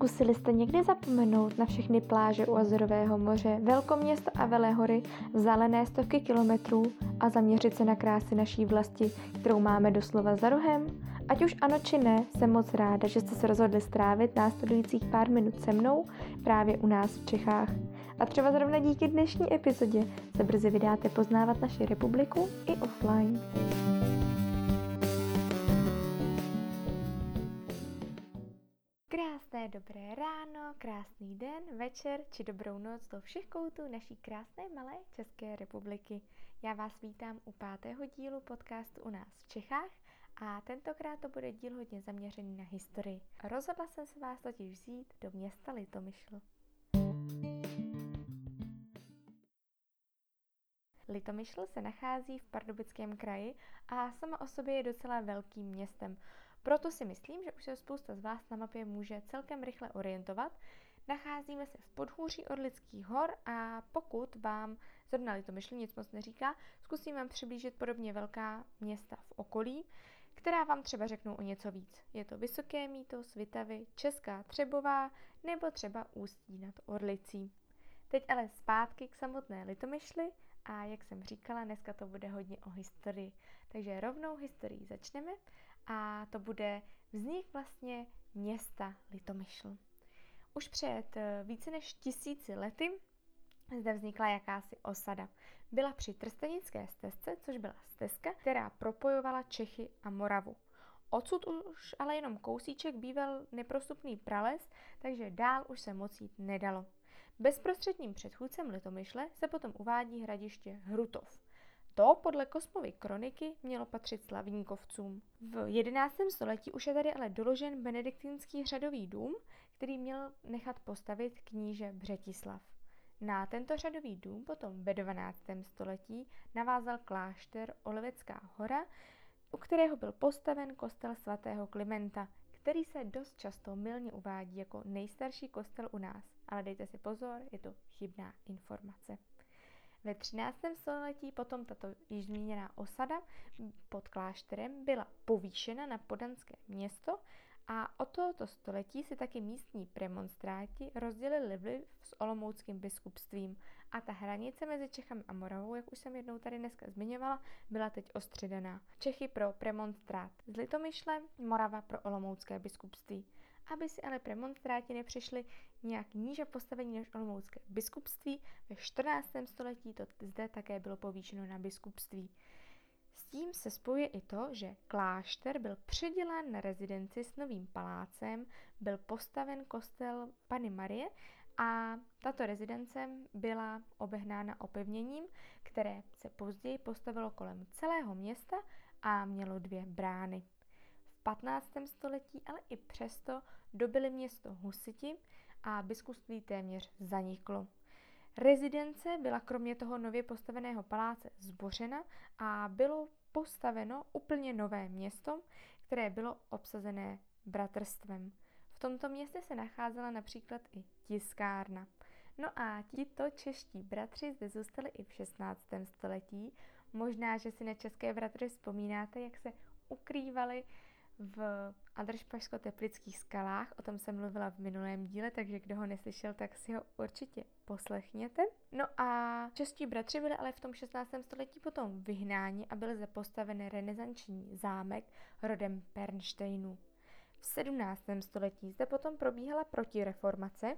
Zkusili jste někdy zapomenout na všechny pláže u Azorového moře, velkoměsto a Velehory, vzdálené stovky kilometrů a zaměřit se na krásy naší vlasti, kterou máme doslova za rohem? Ať už ano či ne, jsem moc ráda, že jste se rozhodli strávit následujících pár minut se mnou právě u nás v Čechách. A třeba zrovna díky dnešní epizodě se brzy vydáte poznávat naši republiku i offline. Dobré ráno, krásný den, večer či dobrou noc do všech koutů naší krásné malé České republiky. Já vás vítám u pátého dílu podcastu u nás v Čechách a tentokrát to bude díl hodně zaměřený na historii. Rozhodla jsem se vás totiž vzít do města Litomyšl. Litomyšl se nachází v Pardubickém kraji a sama o sobě je docela velkým městem. Proto si myslím, že už se spousta z vás na mapě může celkem rychle orientovat. Nacházíme se v podhůří Orlických hor a pokud vám zrovna Litomyšl nic moc neříká, zkusím vám přiblížit podobně velká města v okolí, která vám třeba řeknou o něco víc. Je to Vysoké míto, Svitavy, Česká Třebová nebo třeba Ústí nad Orlicí. Teď ale zpátky k samotné Litomyšli a jak jsem říkala, dneska to bude hodně o historii. Takže rovnou historii začneme a to bude vznik vlastně města Litomyšl. Už před eh, více než tisíci lety zde vznikla jakási osada. Byla při Trstenické stezce, což byla stezka, která propojovala Čechy a Moravu. Odsud už ale jenom kousíček býval neprostupný prales, takže dál už se moc jít nedalo. Bezprostředním předchůdcem Litomyšle se potom uvádí hradiště Hrutov. To podle Kosmovy kroniky mělo patřit slavníkovcům. V 11. století už je tady ale doložen benediktínský řadový dům, který měl nechat postavit kníže Břetislav. Na tento řadový dům potom ve 12. století navázal klášter Olevecká hora, u kterého byl postaven kostel svatého Klimenta, který se dost často milně uvádí jako nejstarší kostel u nás. Ale dejte si pozor, je to chybná informace. Ve 13. století potom tato již zmíněná osada pod klášterem byla povýšena na podanské město a od tohoto století si taky místní premonstráti rozdělili vliv s olomouckým biskupstvím a ta hranice mezi Čechami a Moravou, jak už jsem jednou tady dneska zmiňovala, byla teď ostředená. Čechy pro premonstrát z Litomyšle, Morava pro olomoucké biskupství. Aby si ale premonstráti nepřišli nějak níže postavení než olomoucké biskupství, ve 14. století to zde také bylo povýšeno na biskupství. S tím se spojuje i to, že klášter byl předělán na rezidenci s novým palácem, byl postaven kostel Pany Marie a tato rezidence byla obehnána opevněním, které se později postavilo kolem celého města a mělo dvě brány. V 15. století ale i přesto dobili město husiti a biskupství téměř zaniklo. Rezidence byla kromě toho nově postaveného paláce zbořena a bylo postaveno úplně nové město, které bylo obsazené bratrstvem. V tomto městě se nacházela například i tiskárna. No a tito čeští bratři zde zůstali i v 16. století. Možná, že si na české bratry vzpomínáte, jak se ukrývali v Adršpašsko-Teplických skalách, o tom jsem mluvila v minulém díle, takže kdo ho neslyšel, tak si ho určitě poslechněte. No a čeští bratři byli ale v tom 16. století potom vyhnáni a byl zde postaven renesanční zámek rodem Pernsteinů. V 17. století zde potom probíhala protireformace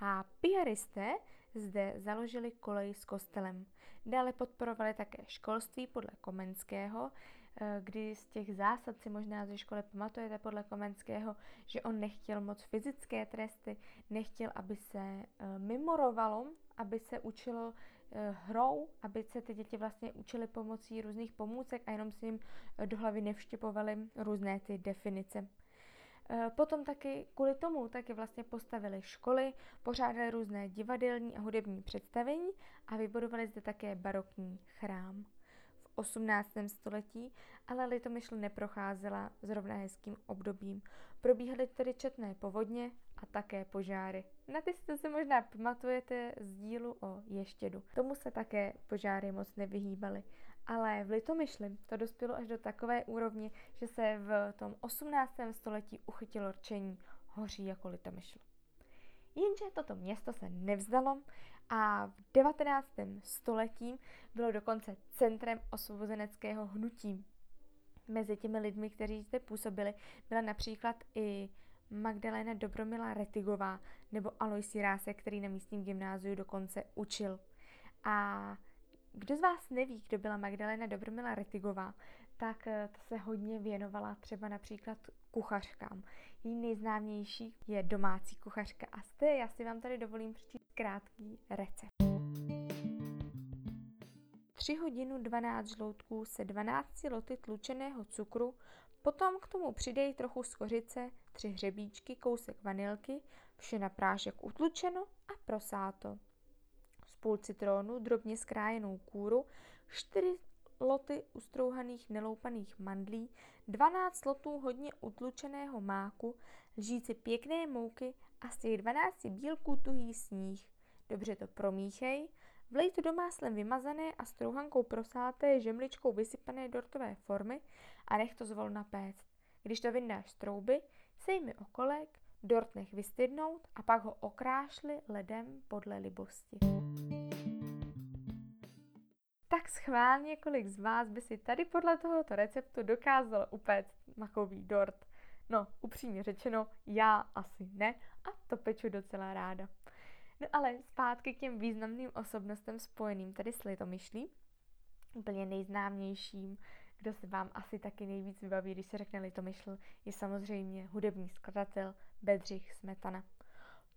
a piaristé zde založili kolej s kostelem. Dále podporovali také školství podle Komenského, kdy z těch zásad si možná ze školy pamatujete podle Komenského, že on nechtěl moc fyzické tresty, nechtěl, aby se eh, memorovalo, aby se učilo eh, hrou, aby se ty děti vlastně učily pomocí různých pomůcek a jenom si jim do hlavy nevštěpovaly různé ty definice. Potom taky kvůli tomu taky vlastně postavili školy, pořádali různé divadelní a hudební představení a vybudovali zde také barokní chrám. 18. století, ale Litomyšl neprocházela zrovna hezkým obdobím. Probíhaly tedy četné povodně a také požáry. Na ty si možná pamatujete z dílu o ještědu. Tomu se také požáry moc nevyhýbaly. Ale v Litomyšli to dospělo až do takové úrovně, že se v tom 18. století uchytilo rčení hoří jako Litomyšl. Jenže toto město se nevzdalo a v 19. století bylo dokonce centrem osvobozeneckého hnutí. Mezi těmi lidmi, kteří zde působili, byla například i Magdalena Dobromila Retigová nebo Alois Jirásek, který na místním gymnáziu dokonce učil. A kdo z vás neví, kdo byla Magdalena Dobromila Retigová, tak eh, to se hodně věnovala třeba například kuchařkám. Její nejznámější je domácí kuchařka a zde já si vám tady dovolím přečíst krátký recept. 3 hodinu 12 žloutků se 12 loty tlučeného cukru, potom k tomu přidej trochu skořice, 3 hřebíčky, kousek vanilky, vše na prášek utlučeno a prosáto. Z půl citrónu, drobně skrájenou kůru, 4 loty ustrouhaných neloupaných mandlí, 12 lotů hodně utlučeného máku, lžíci pěkné mouky a z těch 12 bílků tuhý sníh. Dobře to promíchej, vlej to do máslem vymazané a strouhankou prosáté žemličkou vysypané dortové formy a nech to zvolna péct. Když to vyndáš z trouby, sejmi okolek, dort nech vystydnout a pak ho okrášli ledem podle libosti. Tak schválně, kolik z vás by si tady podle tohoto receptu dokázalo upéct makový dort. No, upřímně řečeno, já asi ne a to peču docela ráda. No ale zpátky k těm významným osobnostem spojeným tady s litomyšlí. Úplně nejznámějším, kdo se vám asi taky nejvíc vybaví, když se řekne litomyšl, je samozřejmě hudební skladatel Bedřich Smetana.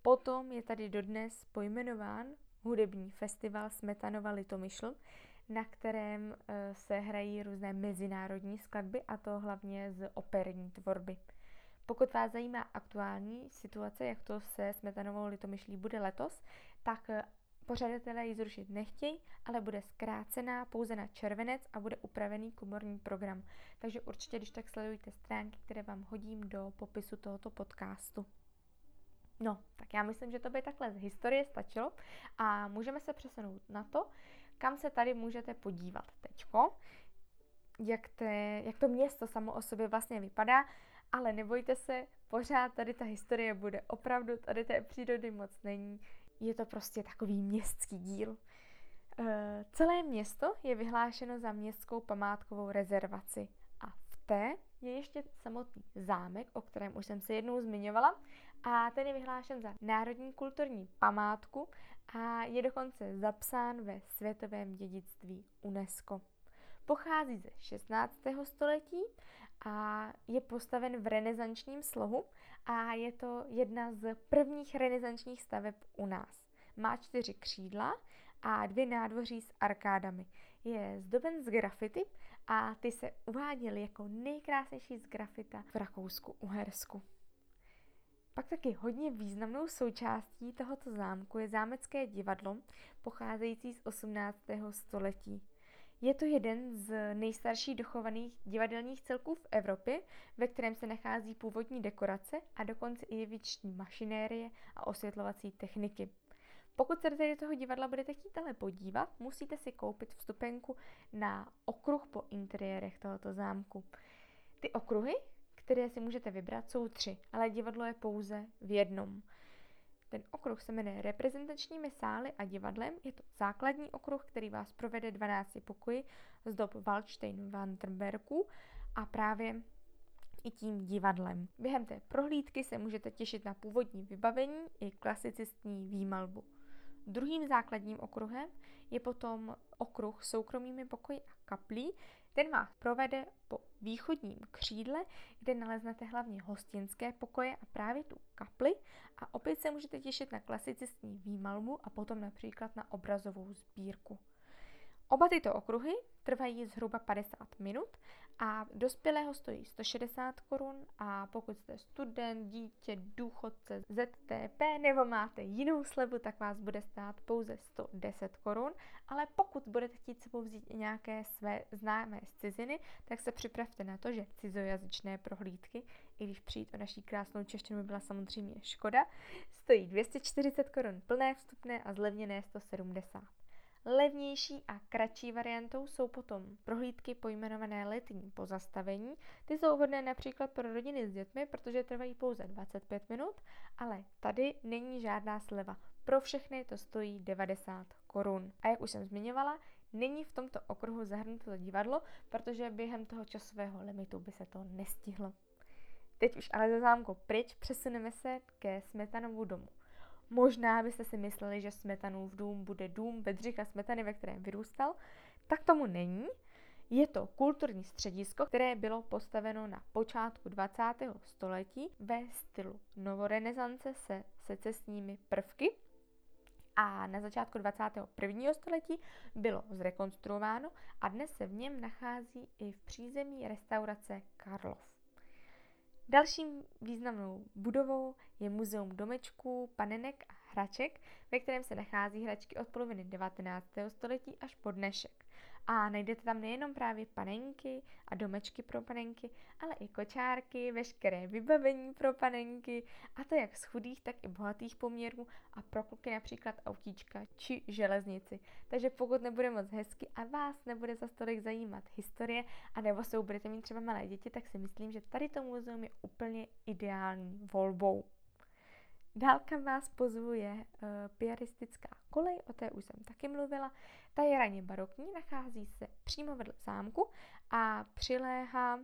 Potom je tady dodnes pojmenován hudební festival Smetanova Litomyšl, na kterém eh, se hrají různé mezinárodní skladby a to hlavně z operní tvorby. Pokud vás zajímá aktuální situace, jak to se Smetanovou litomyšlí bude letos, tak eh, pořadatelé ji zrušit nechtějí, ale bude zkrácená pouze na červenec a bude upravený komorní program. Takže určitě, když tak sledujte stránky, které vám hodím do popisu tohoto podcastu. No, tak já myslím, že to by takhle z historie stačilo a můžeme se přesunout na to, kam se tady můžete podívat teďko, jak, te, jak to město samo o sobě vlastně vypadá, ale nebojte se, pořád tady ta historie bude. Opravdu, tady té přírody moc není, je to prostě takový městský díl. E, celé město je vyhlášeno za městskou památkovou rezervaci. A v té je ještě samotný zámek, o kterém už jsem se jednou zmiňovala a ten je vyhlášen za národní kulturní památku a je dokonce zapsán ve světovém dědictví UNESCO. Pochází ze 16. století a je postaven v renesančním slohu a je to jedna z prvních renesančních staveb u nás. Má čtyři křídla a dvě nádvoří s arkádami. Je zdoben z grafity a ty se uváděly jako nejkrásnější z grafita v Rakousku-Uhersku. Pak taky hodně významnou součástí tohoto zámku je zámecké divadlo, pocházející z 18. století. Je to jeden z nejstarších dochovaných divadelních celků v Evropě, ve kterém se nachází původní dekorace a dokonce i jeviční mašinérie a osvětlovací techniky. Pokud se do toho divadla budete chtít ale podívat, musíte si koupit vstupenku na okruh po interiérech tohoto zámku. Ty okruhy které si můžete vybrat, jsou tři, ale divadlo je pouze v jednom. Ten okruh se jmenuje reprezentačními sály a divadlem. Je to základní okruh, který vás provede 12 pokoji z dob Waldstein Vandenbergu a právě i tím divadlem. Během té prohlídky se můžete těšit na původní vybavení i klasicistní výmalbu. Druhým základním okruhem je potom okruh soukromými pokoji a kaplí, ten vás provede po východním křídle, kde naleznete hlavně hostinské pokoje a právě tu kapli a opět se můžete těšit na klasicistní výmalbu a potom například na obrazovou sbírku. Oba tyto okruhy trvají zhruba 50 minut a dospělého stojí 160 korun a pokud jste student, dítě, důchodce, ZTP nebo máte jinou slevu, tak vás bude stát pouze 110 korun, ale pokud budete chtít sebou vzít i nějaké své známé z ciziny, tak se připravte na to, že cizojazyčné prohlídky, i když přijít o naší krásnou češtinu by byla samozřejmě škoda, stojí 240 korun plné vstupné a zlevněné 170. Levnější a kratší variantou jsou potom prohlídky pojmenované letní pozastavení. Ty jsou vhodné například pro rodiny s dětmi, protože trvají pouze 25 minut, ale tady není žádná sleva. Pro všechny to stojí 90 korun. A jak už jsem zmiňovala, není v tomto okruhu zahrnuto divadlo, protože během toho časového limitu by se to nestihlo. Teď už ale ze zámku pryč přesuneme se ke Smetanovu domu. Možná byste si mysleli, že Smetanův dům bude dům Bedřicha Smetany, ve kterém vyrůstal. Tak tomu není. Je to kulturní středisko, které bylo postaveno na počátku 20. století ve stylu novorenesance se secesními prvky a na začátku 21. století bylo zrekonstruováno a dnes se v něm nachází i v přízemí restaurace Karlov. Dalším významnou budovou je Muzeum domečků, panenek a hraček, ve kterém se nachází hračky od poloviny 19. století až po dnešek. A najdete tam nejenom právě panenky a domečky pro panenky, ale i kočárky, veškeré vybavení pro panenky, a to jak z chudých, tak i bohatých poměrů a pro kluky například autíčka či železnici. Takže pokud nebude moc hezky a vás nebude za stolik zajímat historie, a nebo se budete mít třeba malé děti, tak si myslím, že tady to muzeum je úplně ideální volbou. Dálka vás pozvuje uh, piaristická kolej, o té už jsem taky mluvila. Ta je raně barokní, nachází se přímo vedle zámku a přiléhá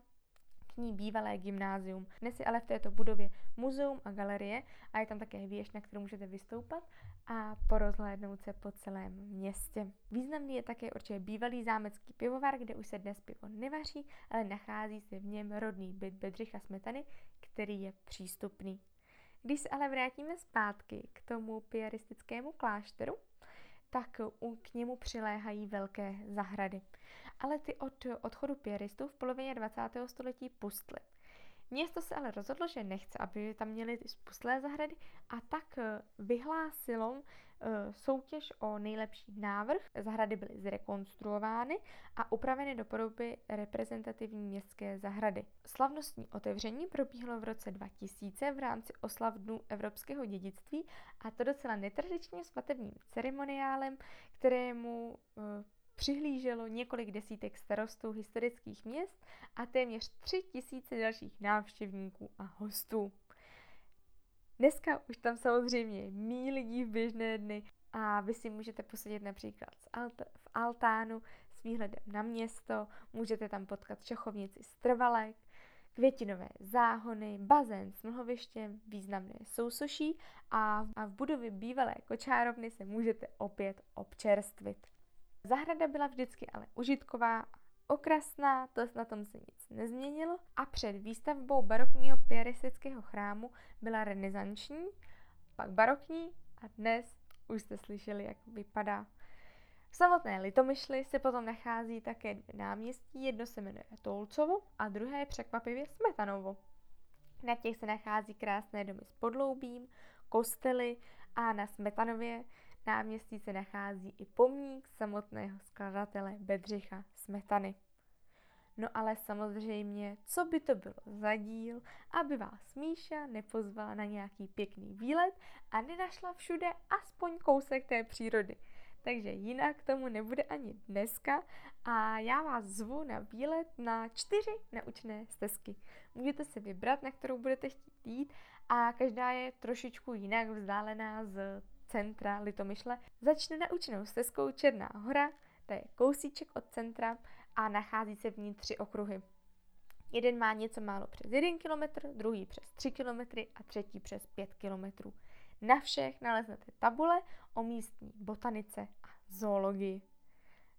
k ní bývalé gymnázium. Dnes je ale v této budově muzeum a galerie a je tam také věž, na kterou můžete vystoupat a porozhlédnout se po celém městě. Významný je také určitě bývalý zámecký pivovar, kde už se dnes pivo nevaří, ale nachází se v něm rodný byt Bedřicha Smetany, který je přístupný. Když se ale vrátíme zpátky k tomu piaristickému klášteru, tak k němu přiléhají velké zahrady. Ale ty od odchodu piaristů v polovině 20. století pustly. Město se ale rozhodlo, že nechce, aby tam měli ty spustlé zahrady a tak vyhlásilo Eh, soutěž o nejlepší návrh. Zahrady byly zrekonstruovány a upraveny do podoby reprezentativní městské zahrady. Slavnostní otevření probíhalo v roce 2000 v rámci oslav Dnů evropského dědictví a to docela netradičně svatebním ceremoniálem, kterému eh, přihlíželo několik desítek starostů historických měst a téměř tři tisíce dalších návštěvníků a hostů. Dneska už tam samozřejmě mí lidí v běžné dny a vy si můžete posadit například v altánu s výhledem na město, můžete tam potkat šachovnici z trvalek, květinové záhony, bazén s mlhovištěm, významné sousoší a, a v budově bývalé kočárovny se můžete opět občerstvit. Zahrada byla vždycky ale užitková okrasná, to na tom se nic nezměnilo a před výstavbou barokního piaristického chrámu byla renesanční, pak barokní a dnes už jste slyšeli, jak vypadá. V samotné Litomyšli se potom nachází také náměstí, jedno se jmenuje Tolcovo a druhé překvapivě Smetanovo. Na těch se nachází krásné domy s podloubím, kostely a na Smetanově náměstí se nachází i pomník samotného skladatele Bedřicha Smetany. No ale samozřejmě, co by to bylo za díl, aby vás Míša nepozvala na nějaký pěkný výlet a nenašla všude aspoň kousek té přírody. Takže jinak tomu nebude ani dneska a já vás zvu na výlet na čtyři naučné stezky. Můžete si vybrat, na kterou budete chtít jít a každá je trošičku jinak vzdálená z centra Litomyšle. Začne naučenou stezkou Černá hora, to je kousíček od centra a nachází se v ní tři okruhy. Jeden má něco málo přes 1 km, druhý přes 3 km a třetí přes 5 km. Na všech naleznete tabule o místní botanice a zoologii.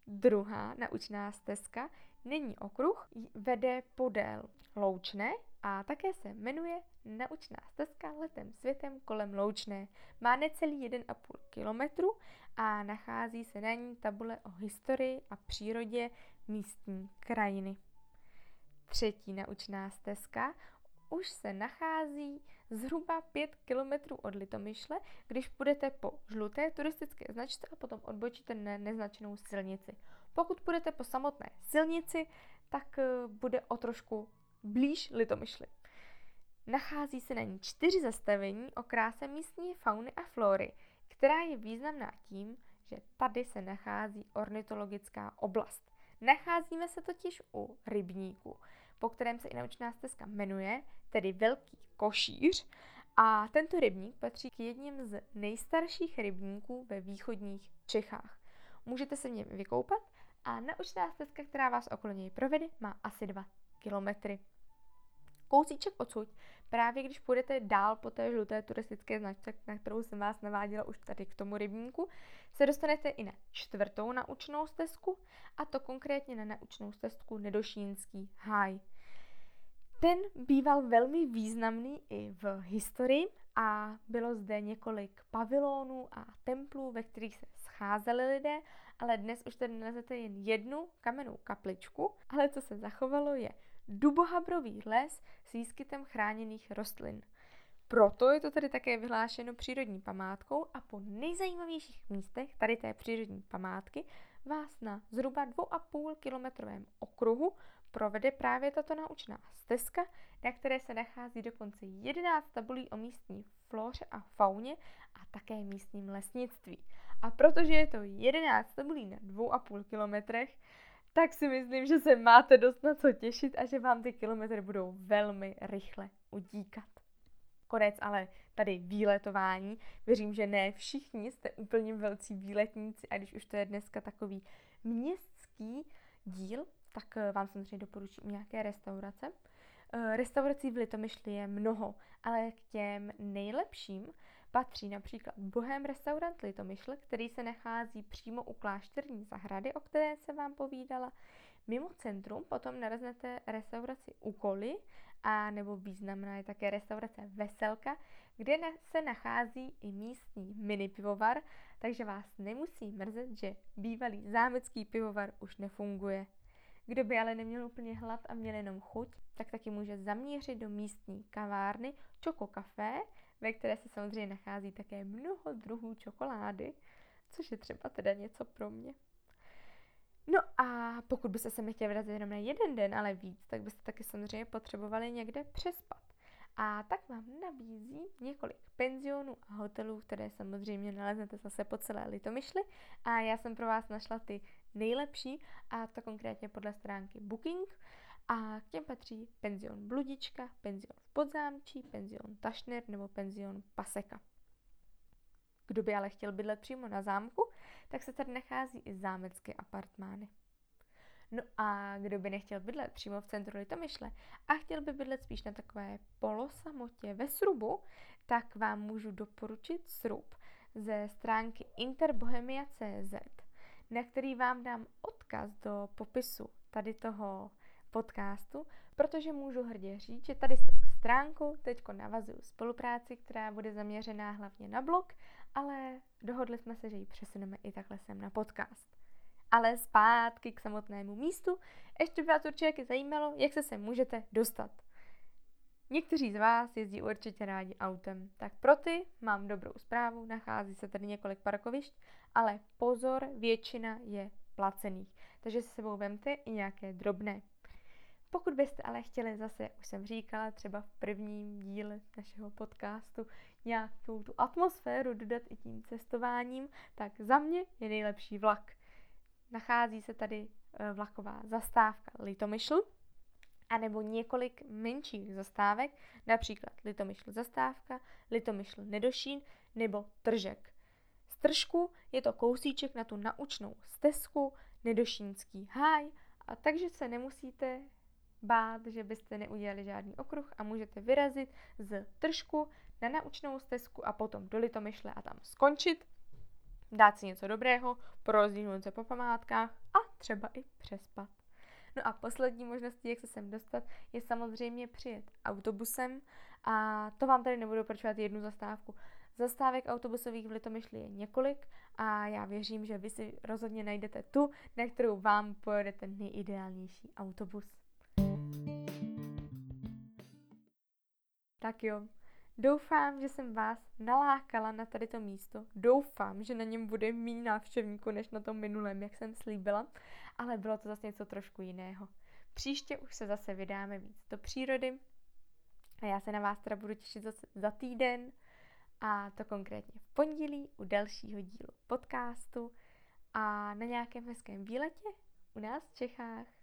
Druhá naučná stezka není okruh, vede podél Loučné a také se jmenuje Naučná stezka letem světem kolem Loučné. Má necelý 1,5 kilometru a nachází se na ní tabule o historii a přírodě místní krajiny. Třetí naučná stezka už se nachází zhruba 5 km od Litomyšle, když půjdete po žluté turistické značce a potom odbočíte na neznačenou silnici. Pokud půjdete po samotné silnici, tak eh, bude o trošku blíž Litomyšli. Nachází se na ní čtyři zastavení o kráse místní fauny a flory, která je významná tím, že tady se nachází ornitologická oblast. Nacházíme se totiž u rybníku, po kterém se i naučná stezka jmenuje, tedy Velký košíř. A tento rybník patří k jedním z nejstarších rybníků ve východních Čechách. Můžete se v něm vykoupat a naučná stezka, která vás okolo něj provede, má asi 2 kilometry. Kousíček odsud, právě když půjdete dál po té žluté turistické značce, na kterou jsem vás naváděla už tady k tomu rybníku, se dostanete i na čtvrtou naučnou stezku, a to konkrétně na naučnou stezku Nedošínský háj. Ten býval velmi významný i v historii a bylo zde několik pavilonů a templů, ve kterých se scházeli lidé, ale dnes už tady nalezete jen jednu kamennou kapličku, ale co se zachovalo je dubohabrový les s výskytem chráněných rostlin. Proto je to tady také vyhlášeno přírodní památkou a po nejzajímavějších místech tady té přírodní památky vás na zhruba 2,5 kilometrovém okruhu provede právě tato naučná stezka, na které se nachází dokonce 11 tabulí o místní flóře a fauně a také místním lesnictví. A protože je to 11 tabulí na 2,5 kilometrech, tak si myslím, že se máte dost na co těšit a že vám ty kilometry budou velmi rychle udíkat. Konec ale tady výletování. Věřím, že ne všichni jste úplně velcí výletníci a když už to je dneska takový městský díl, tak eh, vám samozřejmě doporučím nějaké restaurace. Eh, restaurací v Litomyšli je mnoho, ale k těm nejlepším patří například Bohem restaurant Litomyšl, který se nachází přímo u klášterní zahrady, o které se vám povídala. Mimo centrum potom naleznete restauraci Ukoly a nebo významná je také restaurace Veselka, kde se nachází i místní mini pivovar, takže vás nemusí mrzet, že bývalý zámecký pivovar už nefunguje. Kdo by ale neměl úplně hlad a měl jenom chuť, tak taky může zamířit do místní kavárny Choco Café, ve které se samozřejmě nachází také mnoho druhů čokolády, což je třeba teda něco pro mě. No a pokud byste se nechtěli vyrazit jenom na jeden den, ale víc, tak byste taky samozřejmě potřebovali někde přespat. A tak vám nabízí několik penzionů a hotelů, které samozřejmě naleznete zase po celé Litomyšli. A já jsem pro vás našla ty nejlepší, a to konkrétně podle stránky Booking. A k těm patří penzion Bludička, penzion v Podzámčí, penzion Tašner nebo penzion Paseka. Kdo by ale chtěl bydlet přímo na zámku, tak se tady nachází i zámecké apartmány. No a kdo by nechtěl bydlet přímo v centru Litomyšle a chtěl by bydlet spíš na takové polosamotě ve srubu, tak vám můžu doporučit srub ze stránky interbohemia.cz, na který vám dám odkaz do popisu tady toho podcastu, protože můžu hrdě říct, že tady s tou stránkou teď navazuju spolupráci, která bude zaměřená hlavně na blog, ale dohodli jsme se, že ji přesuneme i takhle sem na podcast. Ale zpátky k samotnému místu, ještě by vás určitě zajímalo, jak se sem můžete dostat. Někteří z vás jezdí určitě rádi autem, tak pro ty mám dobrou zprávu, nachází se tady několik parkovišť, ale pozor, většina je placených, takže se sebou vemte i nějaké drobné. Pokud byste ale chtěli zase, jak už jsem říkala, třeba v prvním díle našeho podcastu nějakou tu atmosféru dodat i tím cestováním, tak za mě je nejlepší vlak. Nachází se tady eh, vlaková zastávka Litomyšl, anebo několik menších zastávek, například Litomyšl zastávka, Litomyšl Nedošín nebo Tržek. Z Tržku je to kousíček na tu naučnou stezku, Nedošínský háj, a takže se nemusíte bát, že byste neudělali žádný okruh a můžete vyrazit z Tržku na naučnou stezku a potom do Litomyšle a tam skončit, dát si něco dobrého, porozdíhnout se po památkách a třeba i přespat. No a poslední možností, jak se sem dostat, je samozřejmě přijet autobusem a to vám tady nebudu pročovat jednu zastávku. Zastávek autobusových v Litomyšli je několik a já věřím, že vy si rozhodně najdete tu, na kterou vám pojede ten nejideálnější autobus. Tak jo, doufám, že jsem vás nalákala na tady to místo. Doufám, že na něm bude méně návštěvníků než na tom minulém, jak jsem slíbila, ale bylo to zase něco trošku jiného. Příště už se zase vydáme víc do přírody a já se na vás teda budu těšit zase za týden a to konkrétně v pondělí u dalšího dílu podcastu a na nějakém hezkém výletě u nás v Čechách.